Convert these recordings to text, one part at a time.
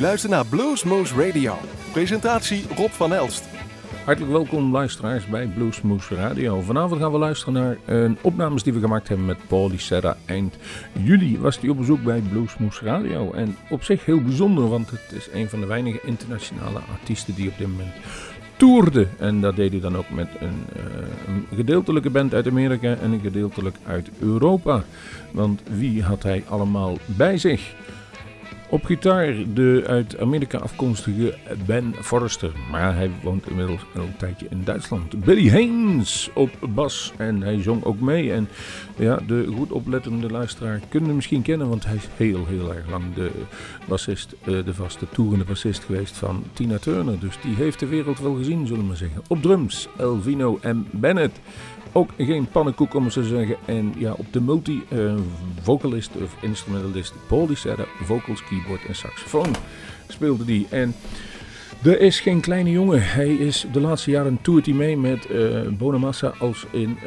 luistert naar Bluesmoose Radio. Presentatie Rob van Elst. Hartelijk welkom luisteraars bij Bluesmoose Radio. Vanavond gaan we luisteren naar een opnames die we gemaakt hebben met Paul Serra. Eind juli was hij op bezoek bij Bluesmoose Radio. En op zich heel bijzonder, want het is een van de weinige internationale artiesten die op dit moment toerde. En dat deed hij dan ook met een, uh, een, gedeeltelijke band uit Amerika en een gedeeltelijk uit Europa. Want wie had hij allemaal bij zich? Op gitaar de uit Amerika afkomstige Ben Forrester. Maar hij woont inmiddels een tijdje in Duitsland. Billy Haynes op bas. En hij zong ook mee. En ja, de goed oplettende luisteraar kunnen hem misschien kennen. Want hij is heel, heel erg lang de bassist, eh, de vaste toerende bassist geweest van Tina Turner. Dus die heeft de wereld wel gezien, zullen we maar zeggen. Op drums, Elvino M. Bennett. Ook geen pannenkoek om zo te zeggen. En ja, op de multi-vocalist of instrumentalist Paul vocals, keyboard en saxofoon speelde die. En er is geen kleine jongen. Hij is de laatste jaren toert hij mee met uh, Bonamassa als in uh,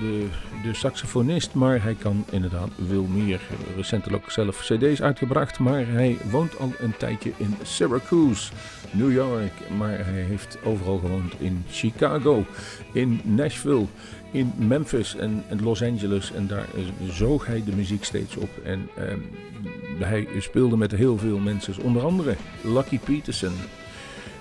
de, de saxofonist. Maar hij kan inderdaad veel meer. Recentelijk zelf cd's uitgebracht. Maar hij woont al een tijdje in Syracuse, New York. Maar hij heeft overal gewoond in Chicago, in Nashville, in Memphis en, Los Angeles. En daar zoog hij de muziek steeds op. En um, hij speelde met heel veel mensen. Onder andere Lucky Peterson.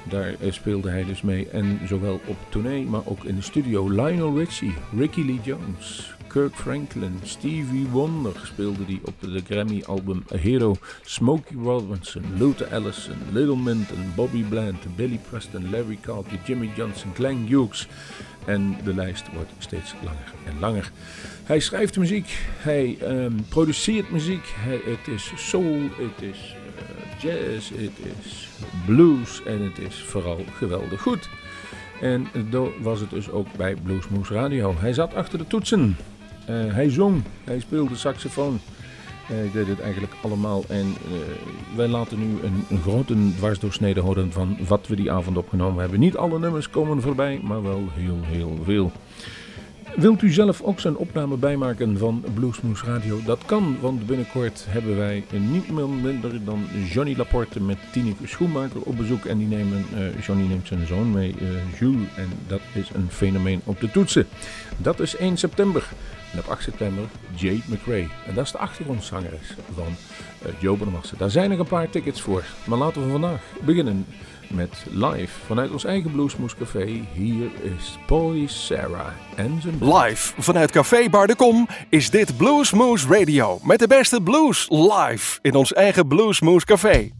Daar speelde hij dus mee. En zowel op tournee, maar ook in de studio. Lionel Richie, Ricky Lee Jones, Kirk Franklin, Stevie Wonder speelde die op de Grammy-album A Hero. Smokey Robinson, Luther Allison, Little Minton, Bobby Bland, Billy Preston, Larry Carter, Jimmy Johnson, Glenn Hughes. En de lijst wordt steeds langer en langer. Hij schrijft muziek, hij um, produceert muziek. Het is soul, het is uh, jazz, het is blues en het is vooral geweldig goed. En zo was het dus ook bij Bluesmoose Radio. Hij zat achter de toetsen. Uh, hij zong, hij speelde saxofoon. Hij deed het eigenlijk allemaal. En uh, wij laten nu een, een grote dwarsdoorsnede horen van wat we die avond opgenomen hebben. Niet alle nummers komen voorbij, maar wel heel, heel veel. Wilt u zelf ook zo'n opname bijmaken van Bluesmoose Radio? Dat kan, want binnenkort hebben wij niet minder dan Johnny Laporte met Tineke Schoenmaker op bezoek. En die nemen, uh, Johnny neemt zijn zoon mee, uh, Jules. En dat is een fenomeen op de toetsen. Dat is 1 september. En op 8 september Jade McRae. En dat is de achtergrondzangeres van uh, Joe Bonamassa. Daar zijn nog een paar tickets voor. Maar laten we vandaag beginnen met live vanuit ons eigen Bluesmoes Café. Hier is Polly Sarah en zijn Live vanuit Café Bar de Kom is dit Bluesmoose Radio. Met de beste blues live in ons eigen Bluesmoose Café.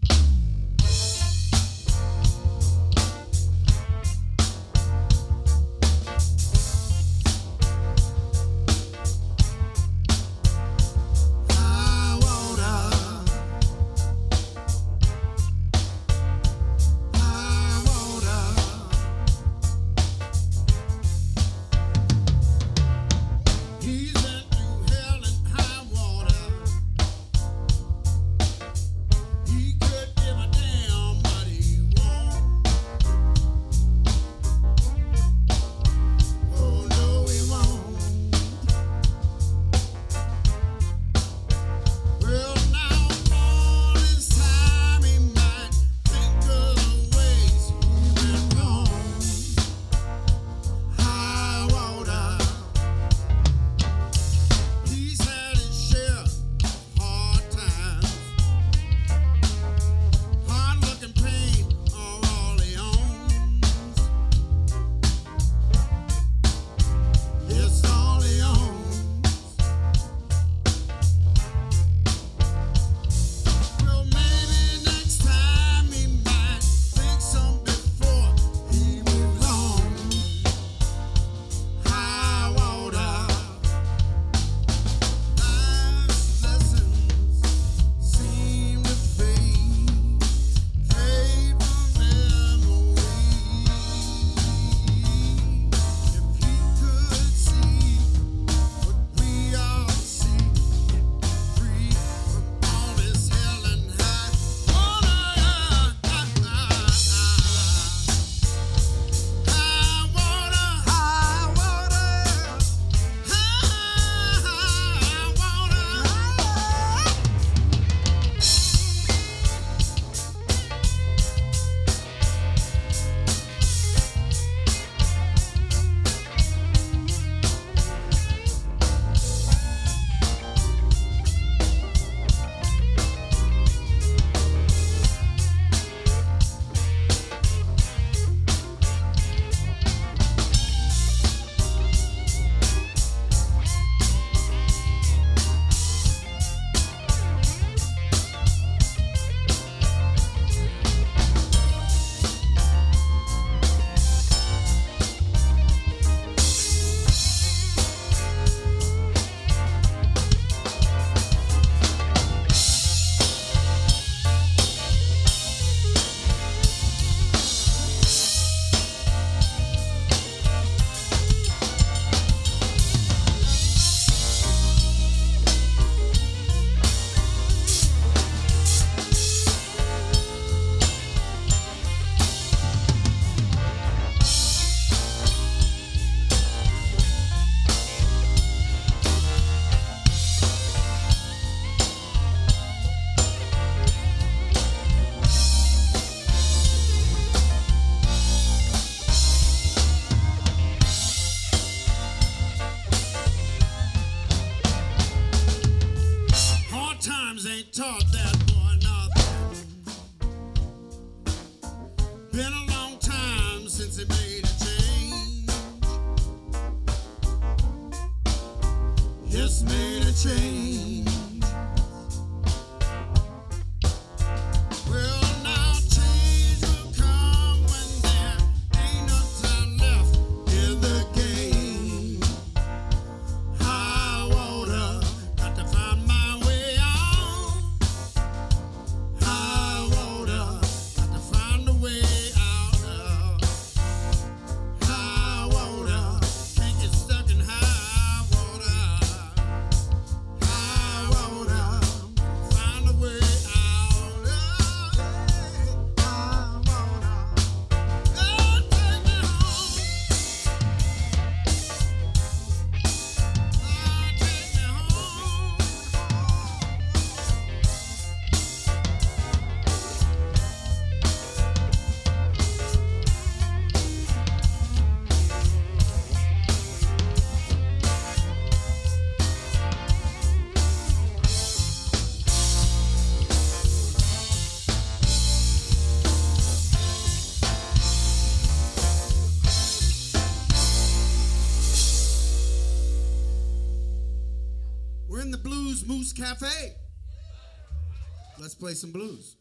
Cafe. Let's play some blues.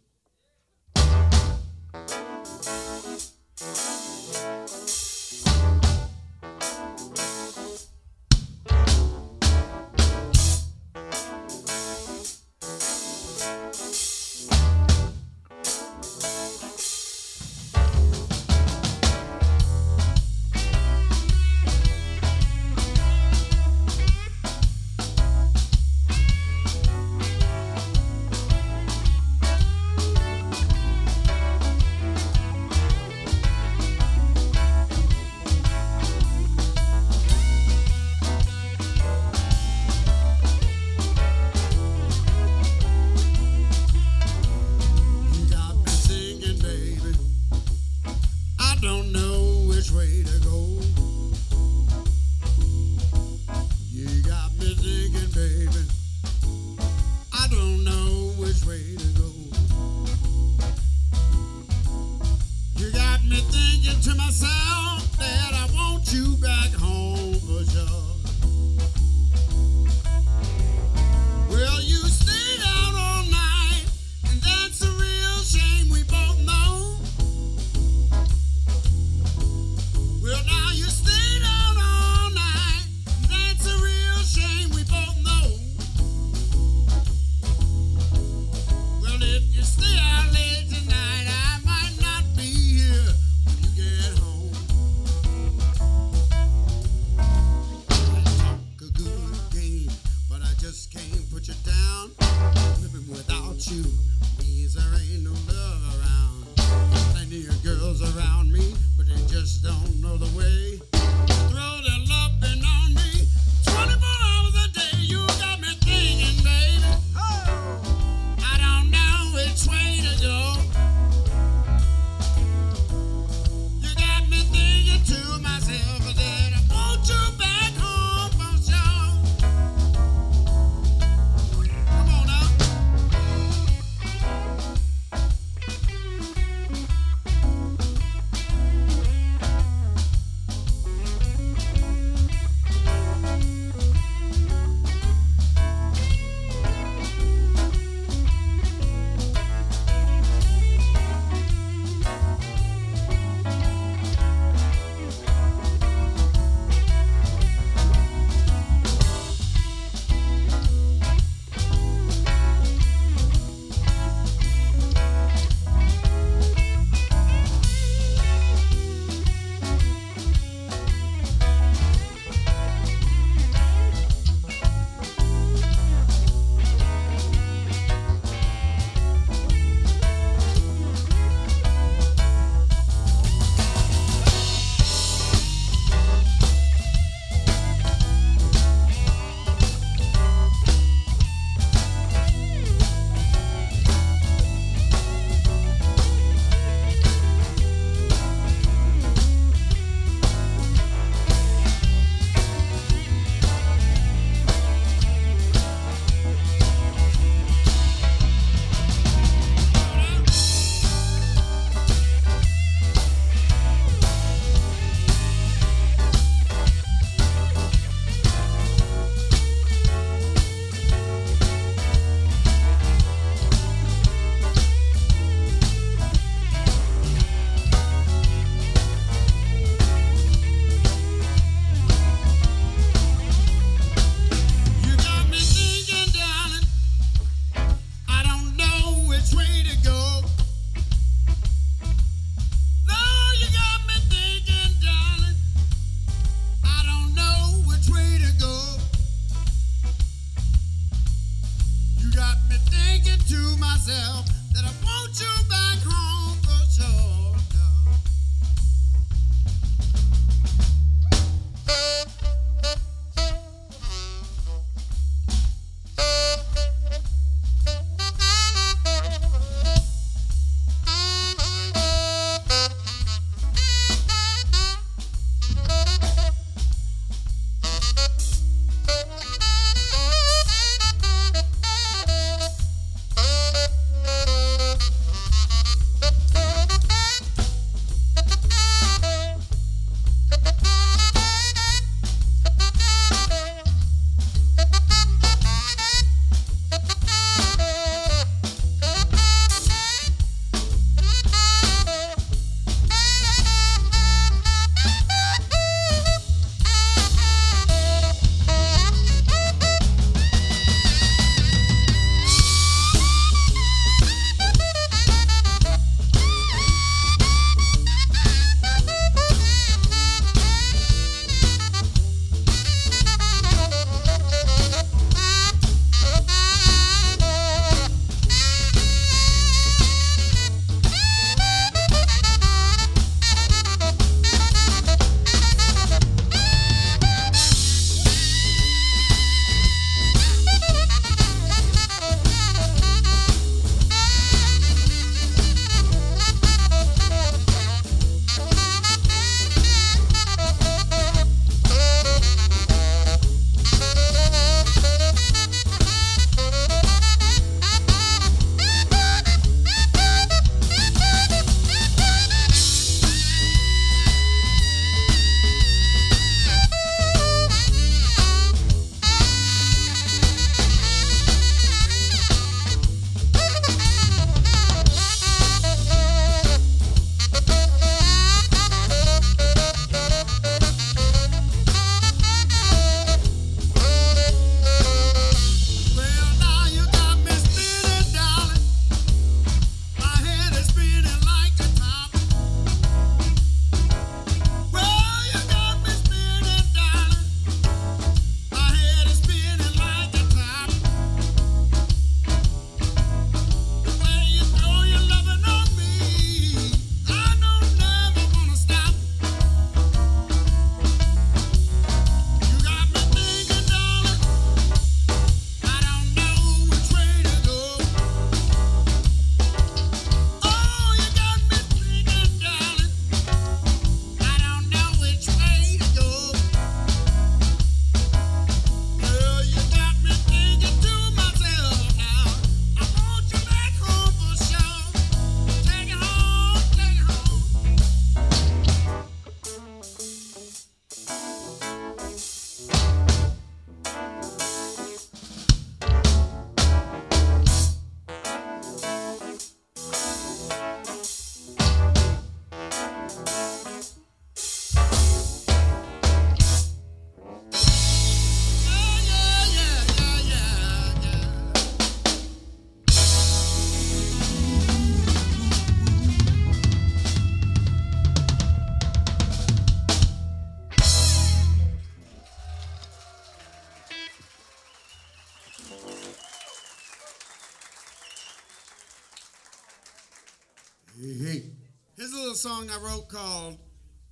Called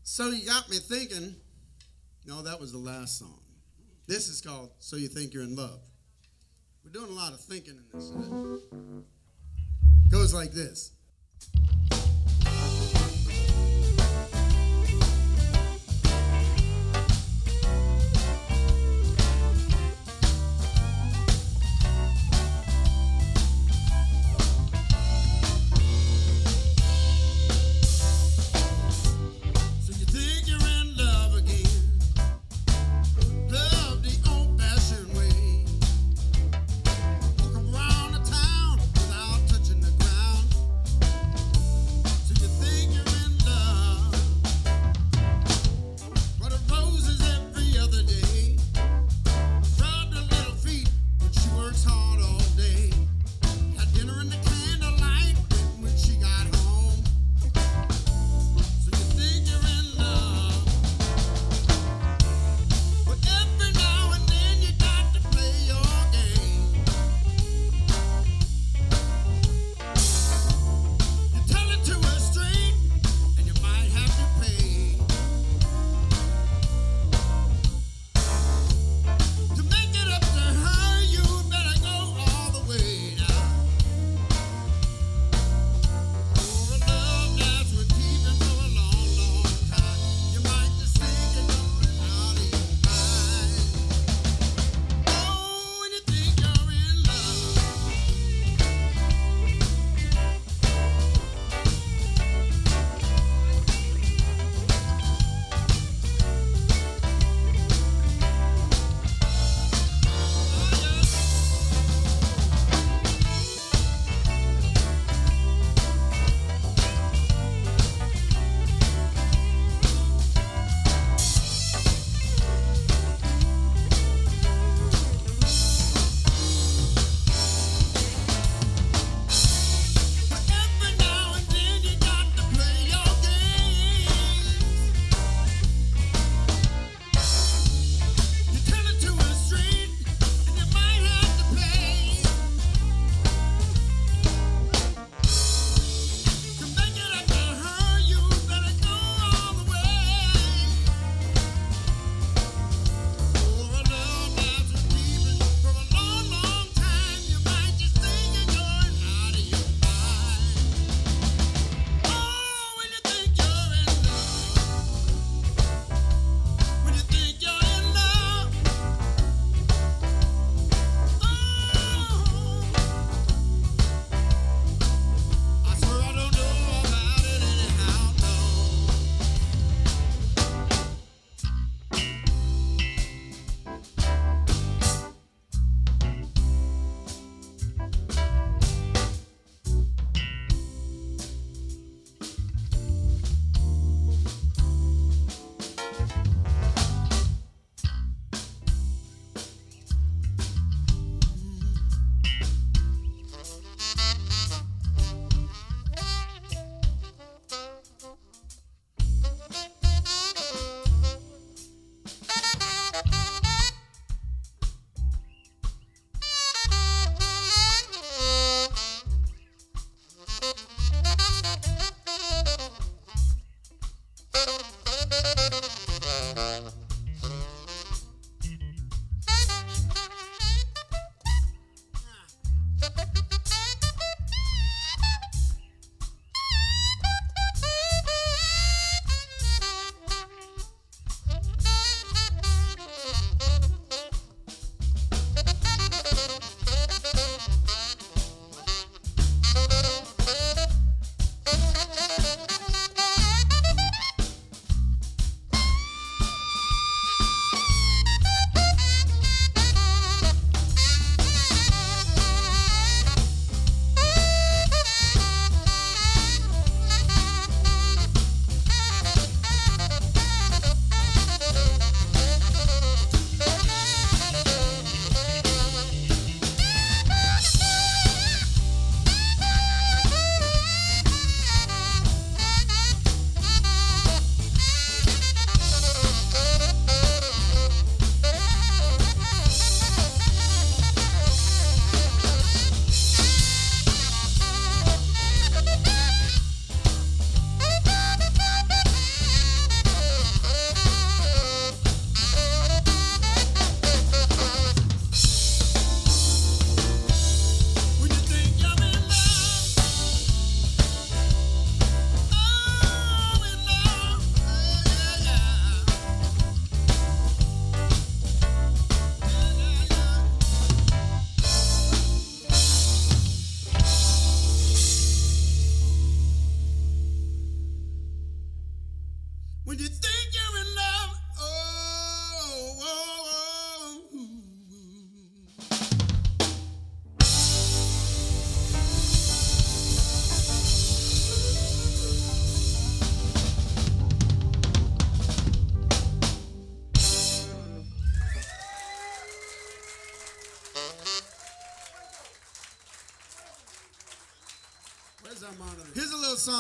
So You Got Me Thinking. No, that was the last song. This is called So You Think You're in Love. We're doing a lot of thinking in this. Goes like this.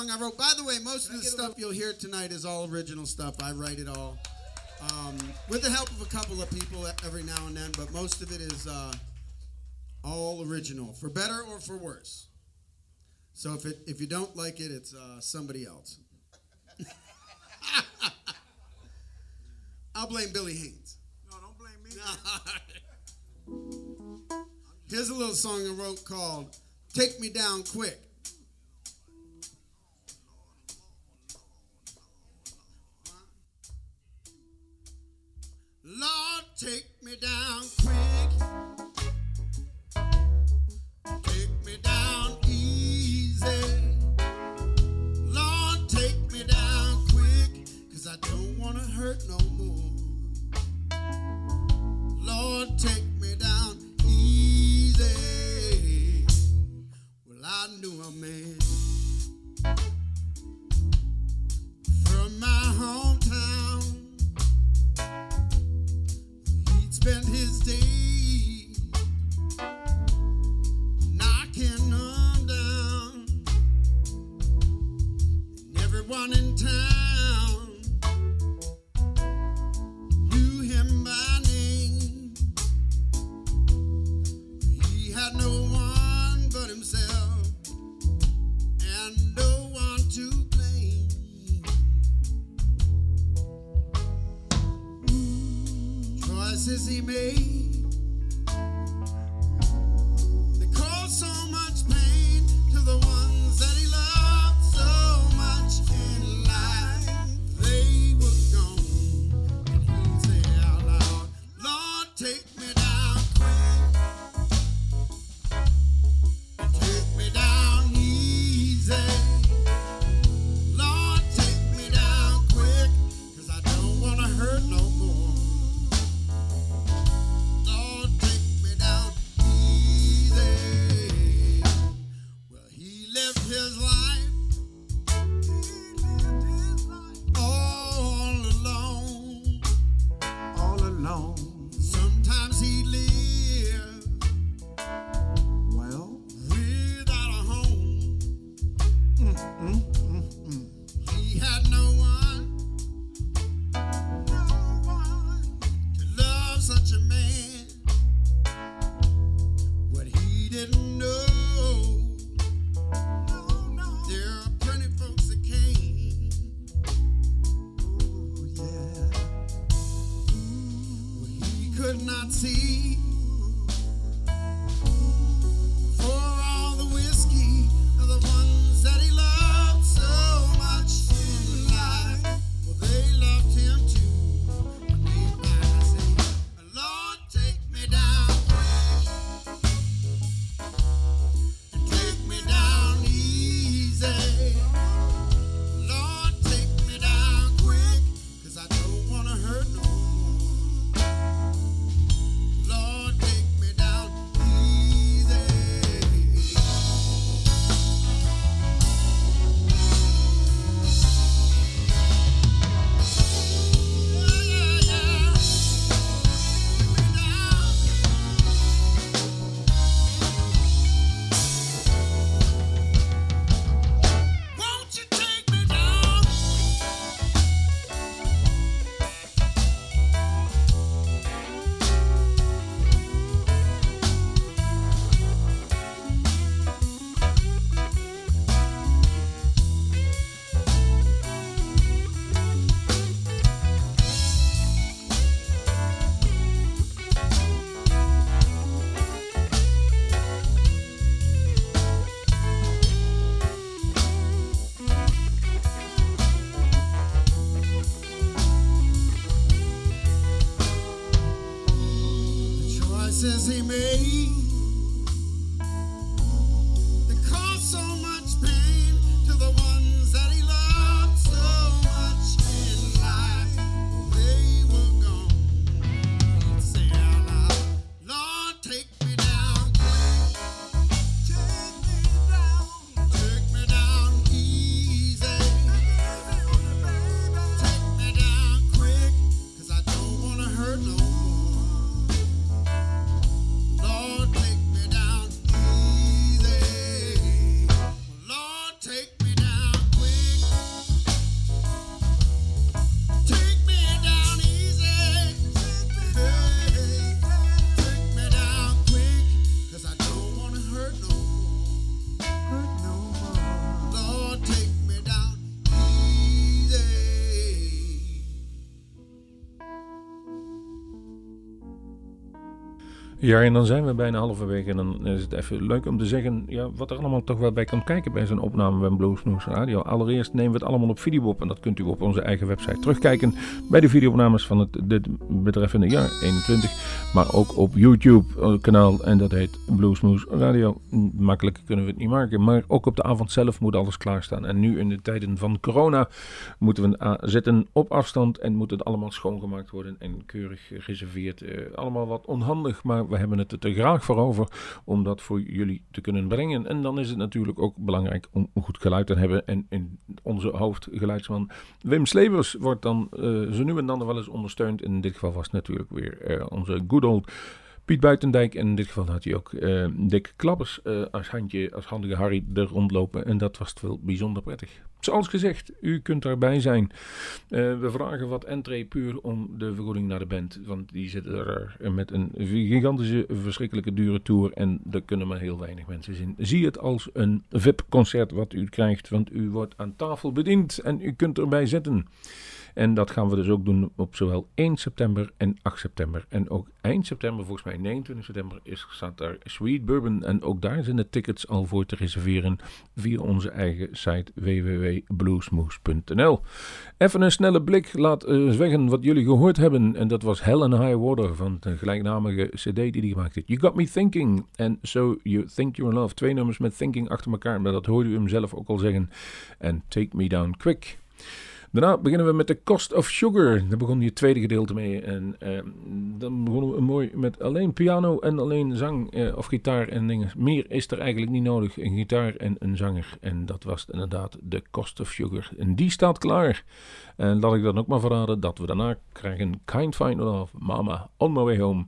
Song I wrote. By the way, most of the stuff you'll hear tonight is all original stuff. I write it all. Um, with the help of a couple of people every now and then, but most of it is uh, all original, for better or for worse. So if it if you don't like it, it's uh, somebody else. I'll blame Billy Haynes. No, don't blame me. Here's a little song I wrote called "Take Me Down Quick." Me down quick. Take me down easy. Lord, take me down I don't wanna hurt no more. Lord, take me down easy. Well, I knew a man Ja, en dan zijn we bijna halverwege. En dan is het even leuk om te zeggen ja, wat er allemaal toch wel bij kan kijken bij zo'n opname bij Bluesmoose Radio. Allereerst nemen we het allemaal op video op. En dat kunt u op onze eigen website terugkijken bij de videoopnames van het dit betreffende jaar 21. Maar ook op YouTube kanaal en dat heet Bluesmoose Radio. Makkelijker kunnen we het niet maken. Maar ook op de avond zelf moet alles klaarstaan. En nu in de tijden van corona moeten we zitten op afstand en moet het allemaal schoongemaakt worden en keurig gereserveerd. Uh, allemaal wat onhandig, maar we hebben het er te graag voor over om dat voor jullie te kunnen brengen. En dan is het natuurlijk ook belangrijk om goed geluid te hebben. En in onze hoofdgeluidsman Wim Slevers wordt dan uh, zo nu en dan wel eens ondersteund. In dit geval was het natuurlijk weer uh, onze good old Piet Buitendijk. En in dit geval had hij ook uh, Dick Klappers uh, als, handje, als handige Harry er rondlopen. En dat was wel bijzonder prettig. Zoals gezegd, u kunt daarbij zijn. Uh, we vragen wat entree puur om de vergoeding naar de band. Want die zitten er met een gigantische, verschrikkelijke dure tour. En daar kunnen maar heel weinig mensen zien. Zie het als een VIP-concert wat u krijgt. Want u wordt aan tafel bediend en u kunt erbij zitten. En dat gaan we dus ook doen op zowel 1 september en 8 september. En ook eind september, volgens mij 29 september, is, staat daar Sweet Bourbon. En ook daar zijn de tickets al voor te reserveren via onze eigen site www.bluesmoose.nl. Even een snelle blik laat uh, zeggen wat jullie gehoord hebben. En dat was Hell and High Water van de gelijknamige cd die hij gemaakt heeft. You Got Me Thinking and So You Think You're in Love. Twee nummers met Thinking achter elkaar, maar dat hoorde u hem zelf ook al zeggen. En Take Me Down Quick. Daarna beginnen we met de Cost of Sugar. Daar begon je het tweede gedeelte mee. En eh, dan begonnen we mooi met alleen piano en alleen zang eh, of gitaar en dingen. Meer is er eigenlijk niet nodig. Een gitaar en een zanger. En dat was inderdaad de Cost of Sugar. En die staat klaar. En laat ik dan ook maar verraden dat we daarna krijgen Kind Find Love, Mama, On My Way Home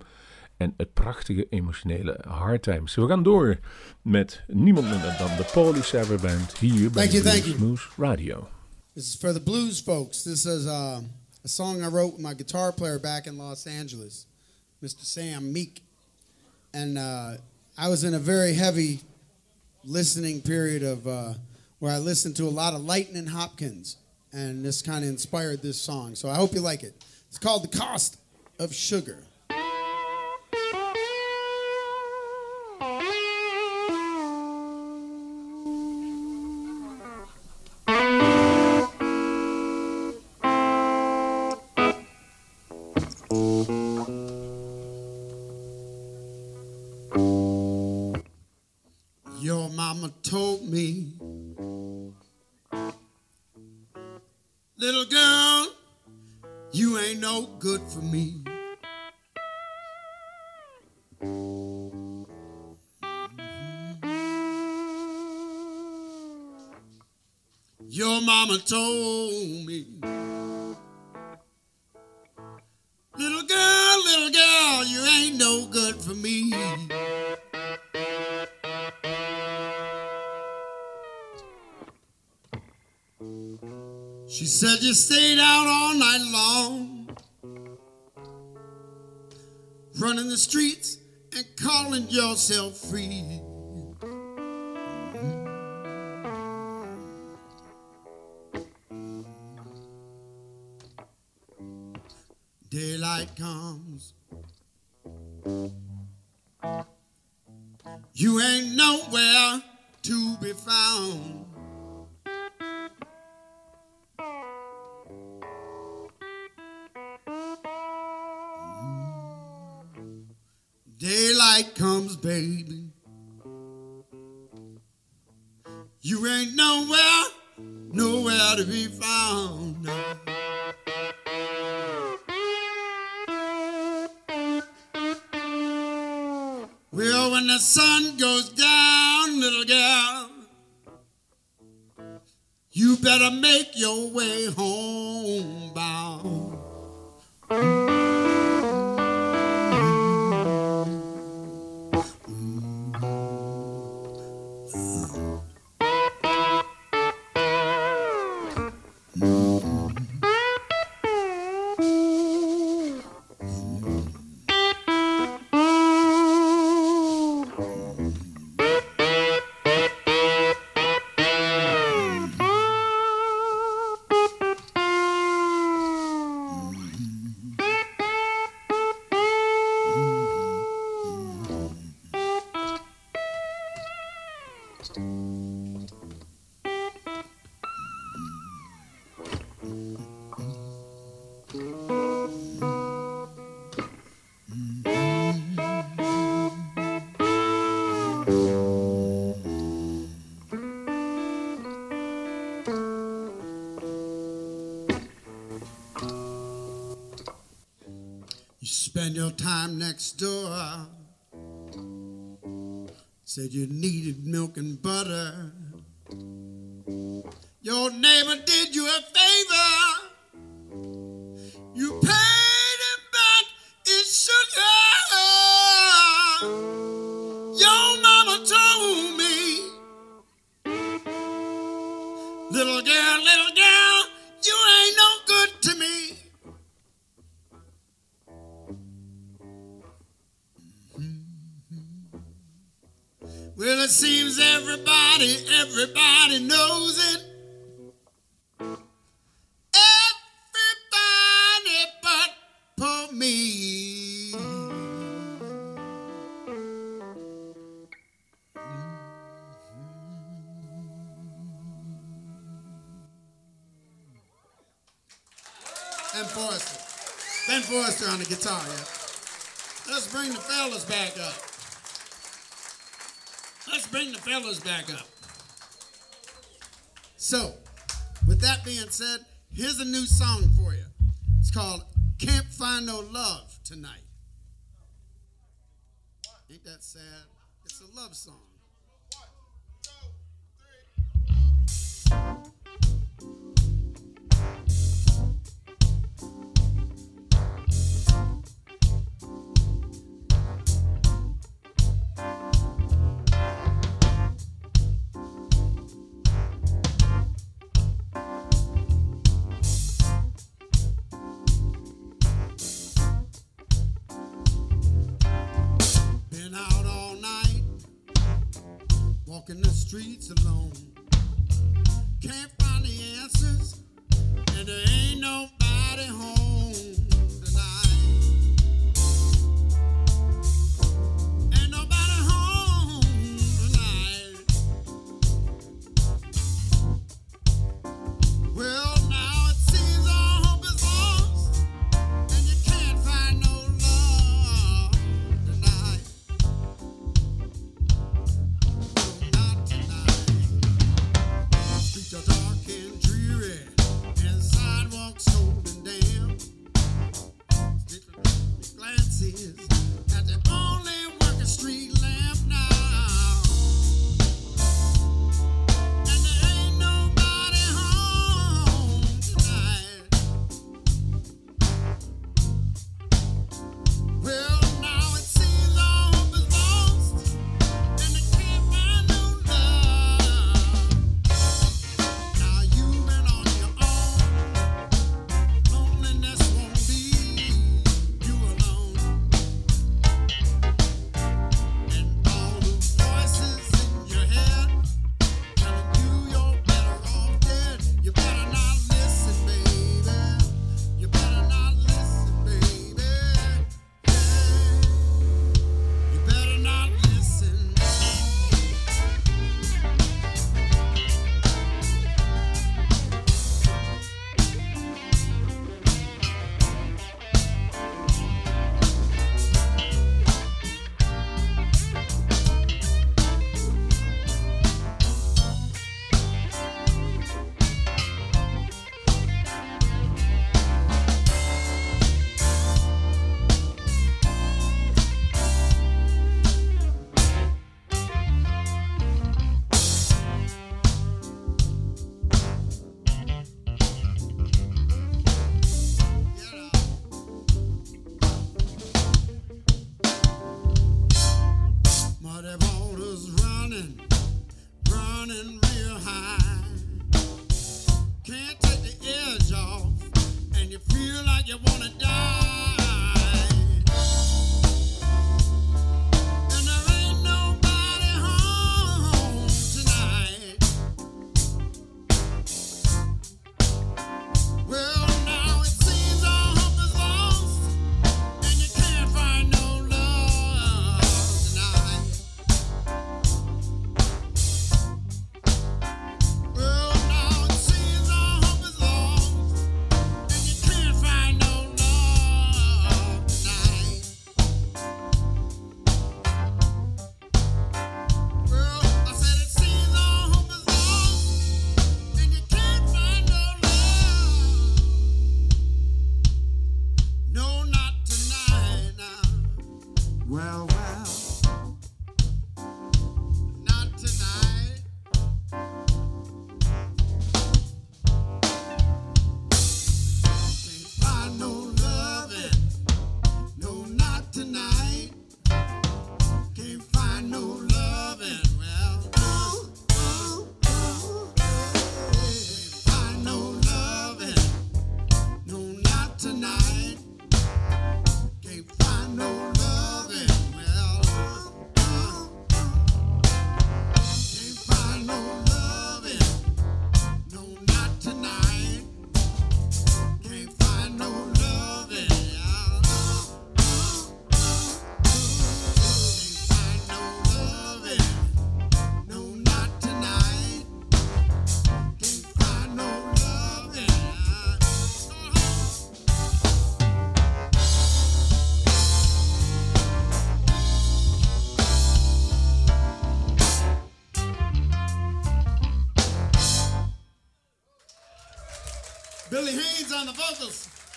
en het prachtige emotionele Hard Times. We gaan door met niemand minder dan de Paulie Saber Band hier bij Smooth Radio. This is for the blues folks. This is uh, a song I wrote with my guitar player back in Los Angeles, Mr. Sam Meek. And uh, I was in a very heavy listening period of uh, where I listened to a lot of Lightning Hopkins. And this kind of inspired this song. So I hope you like it. It's called The Cost of Sugar. Told me. Little girl, little girl, you ain't no good for me. She said you stayed out all night long, running the streets and calling yourself free. next door said you needed milk and butter. and Forrester. Ben Forrester on the guitar, yeah. Let's bring the fellas back up. Let's bring the fellas back up. So, with that being said, here's a new song for you. It's called Can't Find No Love Tonight. Ain't that sad? It's a love song.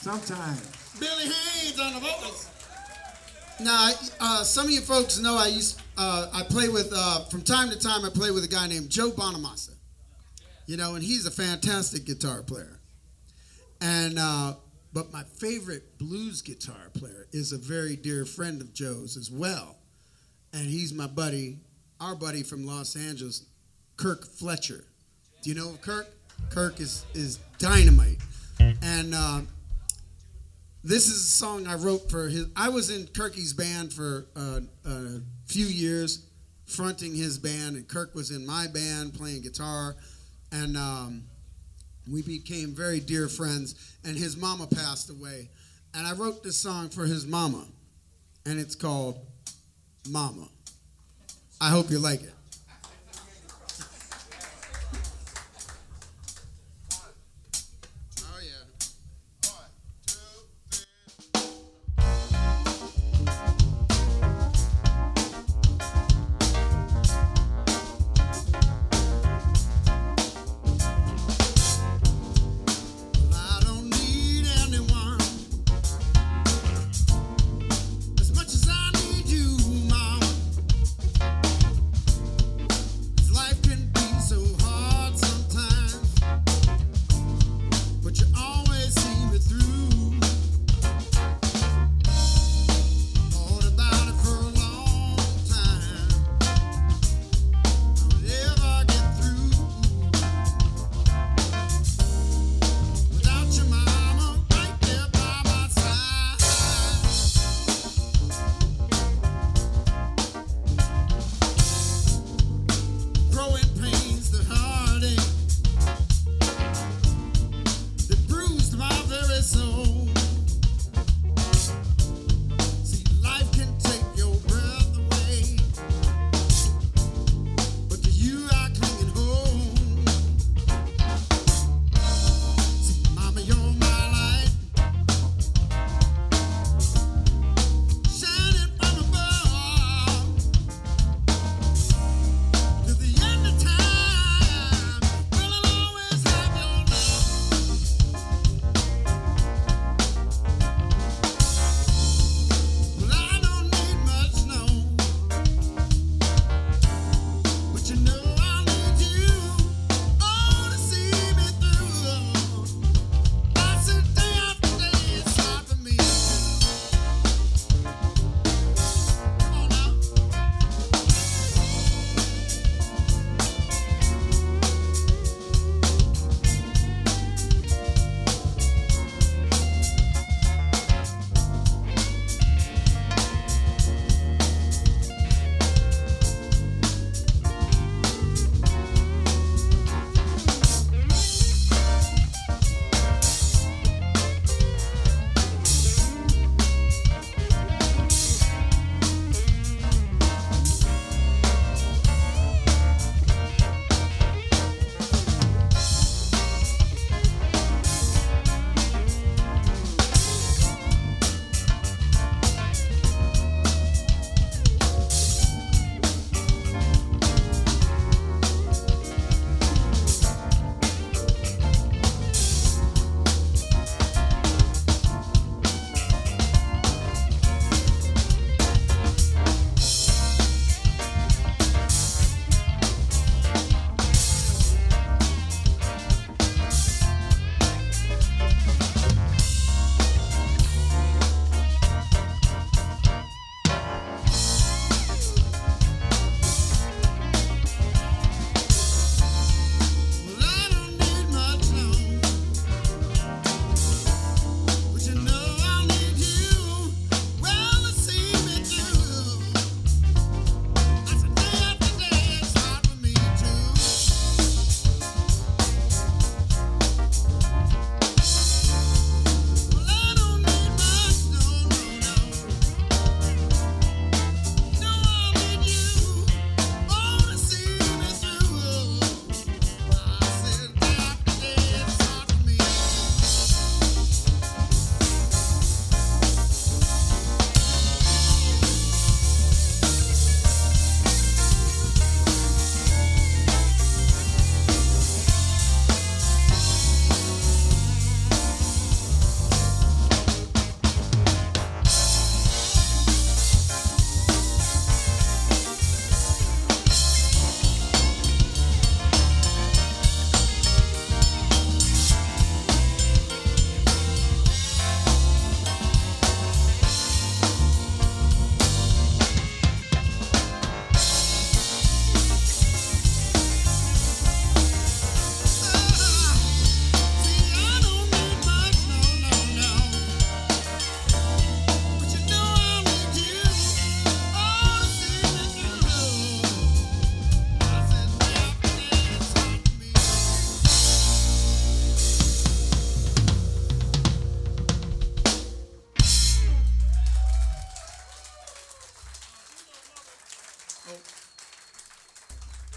Sometimes. Billy Haynes on the vocals. Now, uh, some of you folks know I used uh, I play with uh, from time to time. I play with a guy named Joe Bonamassa. You know, and he's a fantastic guitar player. And uh, but my favorite blues guitar player is a very dear friend of Joe's as well, and he's my buddy, our buddy from Los Angeles, Kirk Fletcher. Do you know Kirk? Kirk is is dynamite, and uh, this is a song I wrote for his. I was in Kirky's band for uh, a few years, fronting his band, and Kirk was in my band playing guitar, and um, we became very dear friends. And his mama passed away, and I wrote this song for his mama, and it's called "Mama." I hope you like it.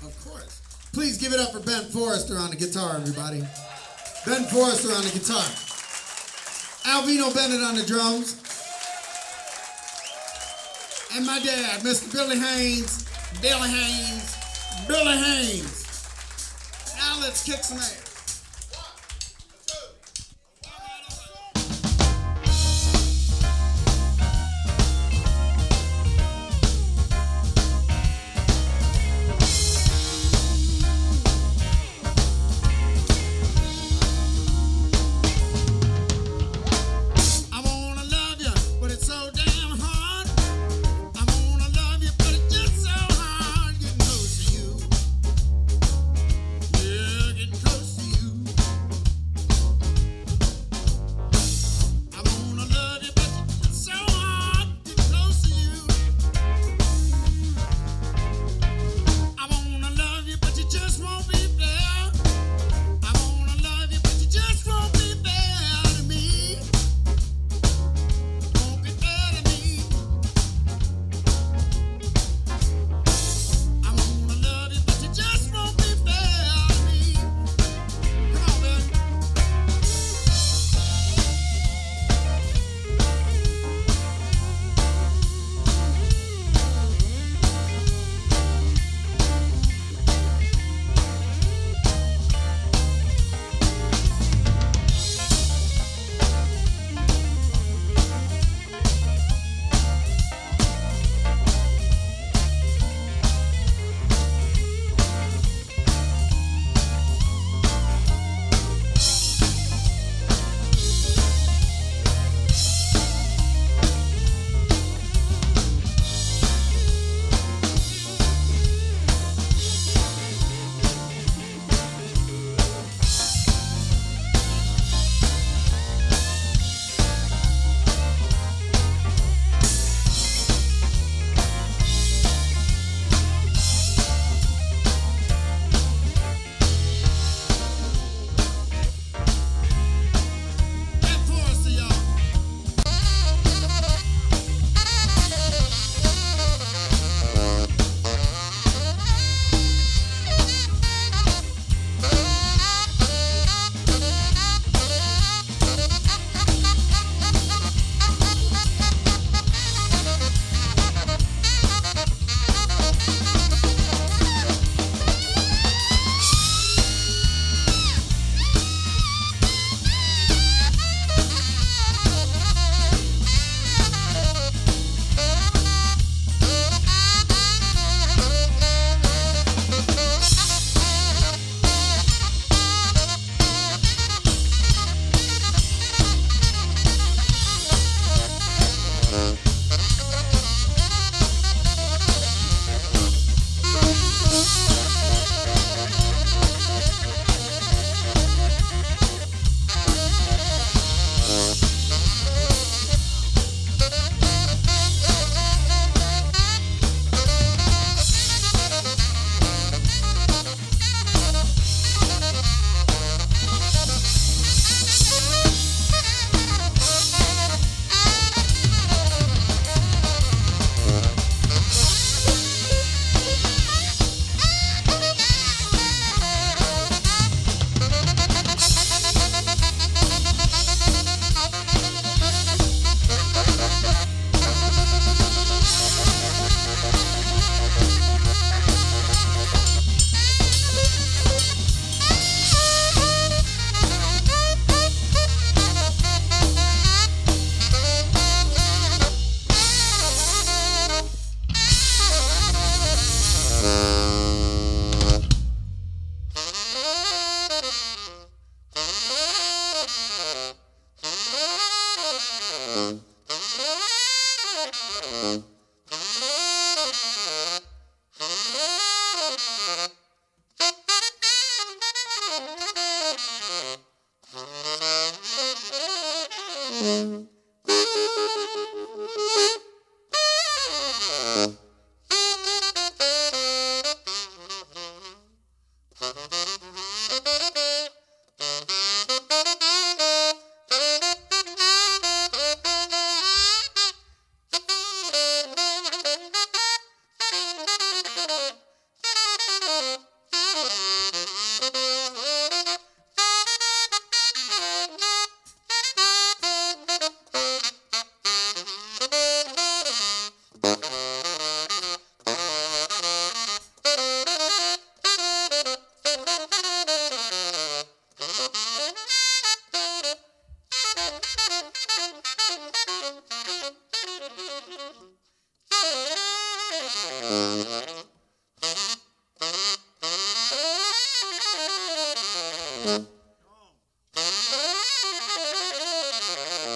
Of course. Please give it up for Ben Forrester on the guitar, everybody. Ben Forrester on the guitar. Alvino Bennett on the drums. And my dad, Mr. Billy Haynes. Billy Haynes. Billy Haynes. Now let's kick some ass.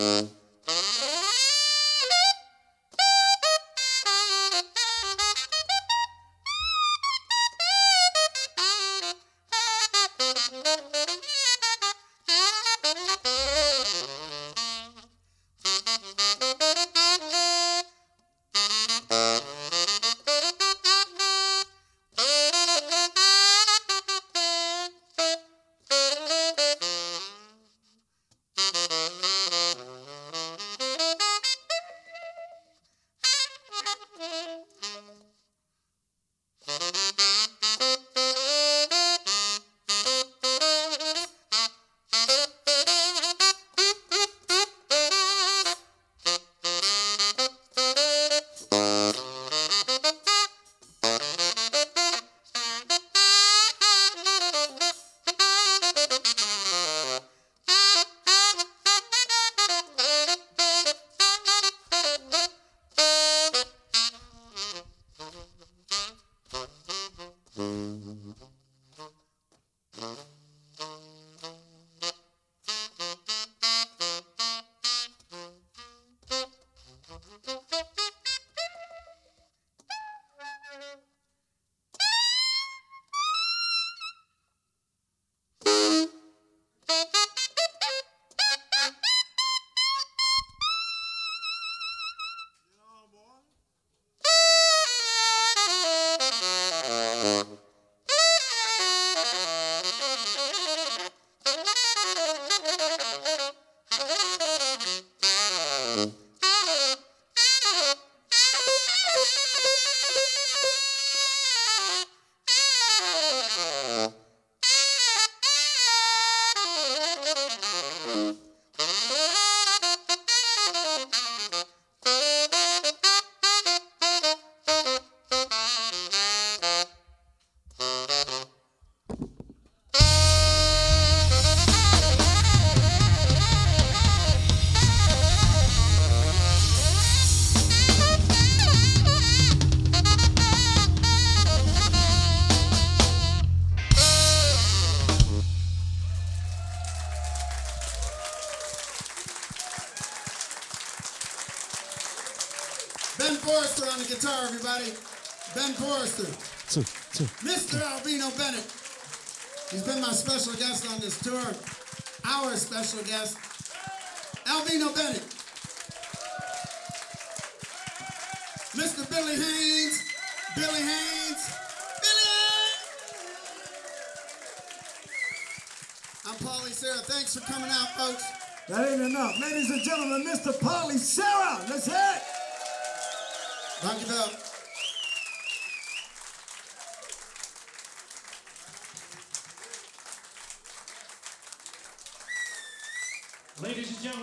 Mm-hmm. Guest on this tour. Our special guest, Albino Bennett. Mr. Billy Haynes. Billy Haynes. Billy! I'm Polly Sarah. Thanks for coming out, folks. That ain't enough. Ladies and gentlemen, Mr. Polly Sarah. Let's hear it. Dankjewel. Ladies and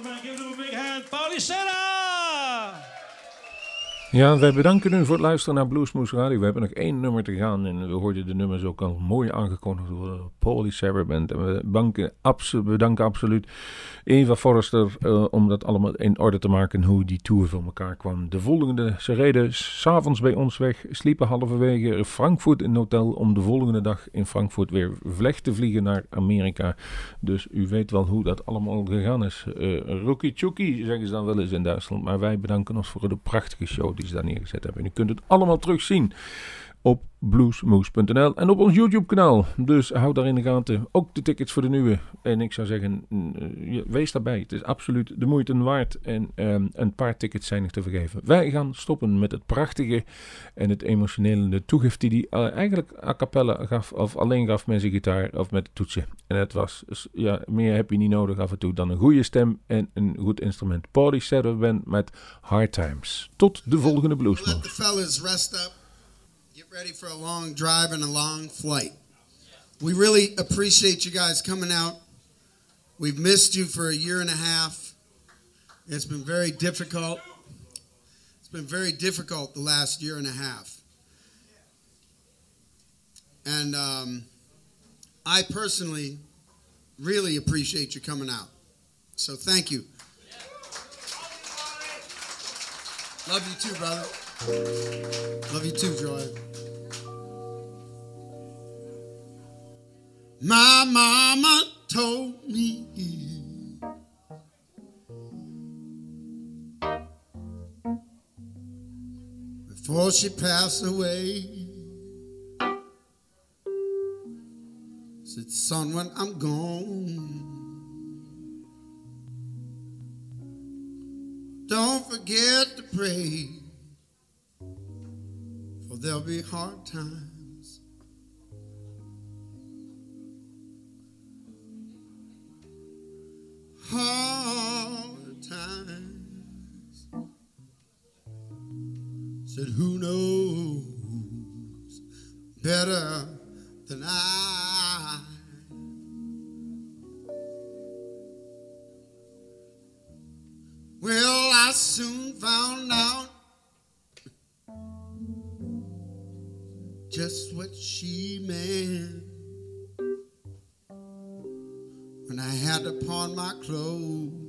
gentlemen, give them a big hand. Paulie Sarah! Ja, wij bedanken u voor het luisteren naar Bluesmoose Radio. We hebben nog één nummer te gaan en we hoorden de nummers ook al mooi aangekondigd door Paulie Sarah Band. En we bedanken, abso bedanken absoluut Eva Forrester uh, om dat allemaal in orde te maken hoe die tour voor elkaar kwam. De volgende, ze reden s'avonds bij ons weg, sliepen halverwege Frankfurt in een hotel om de volgende dag in Frankfurt weer vlecht te vliegen naar Amerika. Dus u weet wel hoe dat allemaal gegaan is. Uh, Rookie Chucky zeggen ze dan wel eens in Duitsland, maar wij bedanken ons voor de prachtige show die ze daar neergezet hebben. En u kunt het allemaal terugzien op bluesmoose.nl en op ons YouTube kanaal. Dus houd daar in de gaten. Ook de tickets voor de nieuwe. En ik zou zeggen, uh, wees daarbij. Het is absoluut de moeite waard. En um, een paar tickets zijn nog te vergeven. Wij gaan stoppen met het prachtige en het emotionele toegift die hij uh, eigenlijk a cappella gaf. Of alleen gaf met zijn gitaar of met het toetsen. En het was, ja, meer heb je niet nodig af en toe dan een goede stem en een goed instrument. Paulie Sarah Band met Hard Times. Tot de volgende Bluesmoose. Ready for a long drive and a long flight. We really appreciate you guys coming out. We've missed you for a year and a half. It's been very difficult. It's been very difficult the last year and a half. And um, I personally really appreciate you coming out. So thank you. Love you too, brother. Love you too, Joy. My mama told me before she passed away. Said, son, when I'm gone, don't forget to pray, for there'll be hard times. Hard times. Said, who knows better than I? Well, I soon found out hat upon my clothes.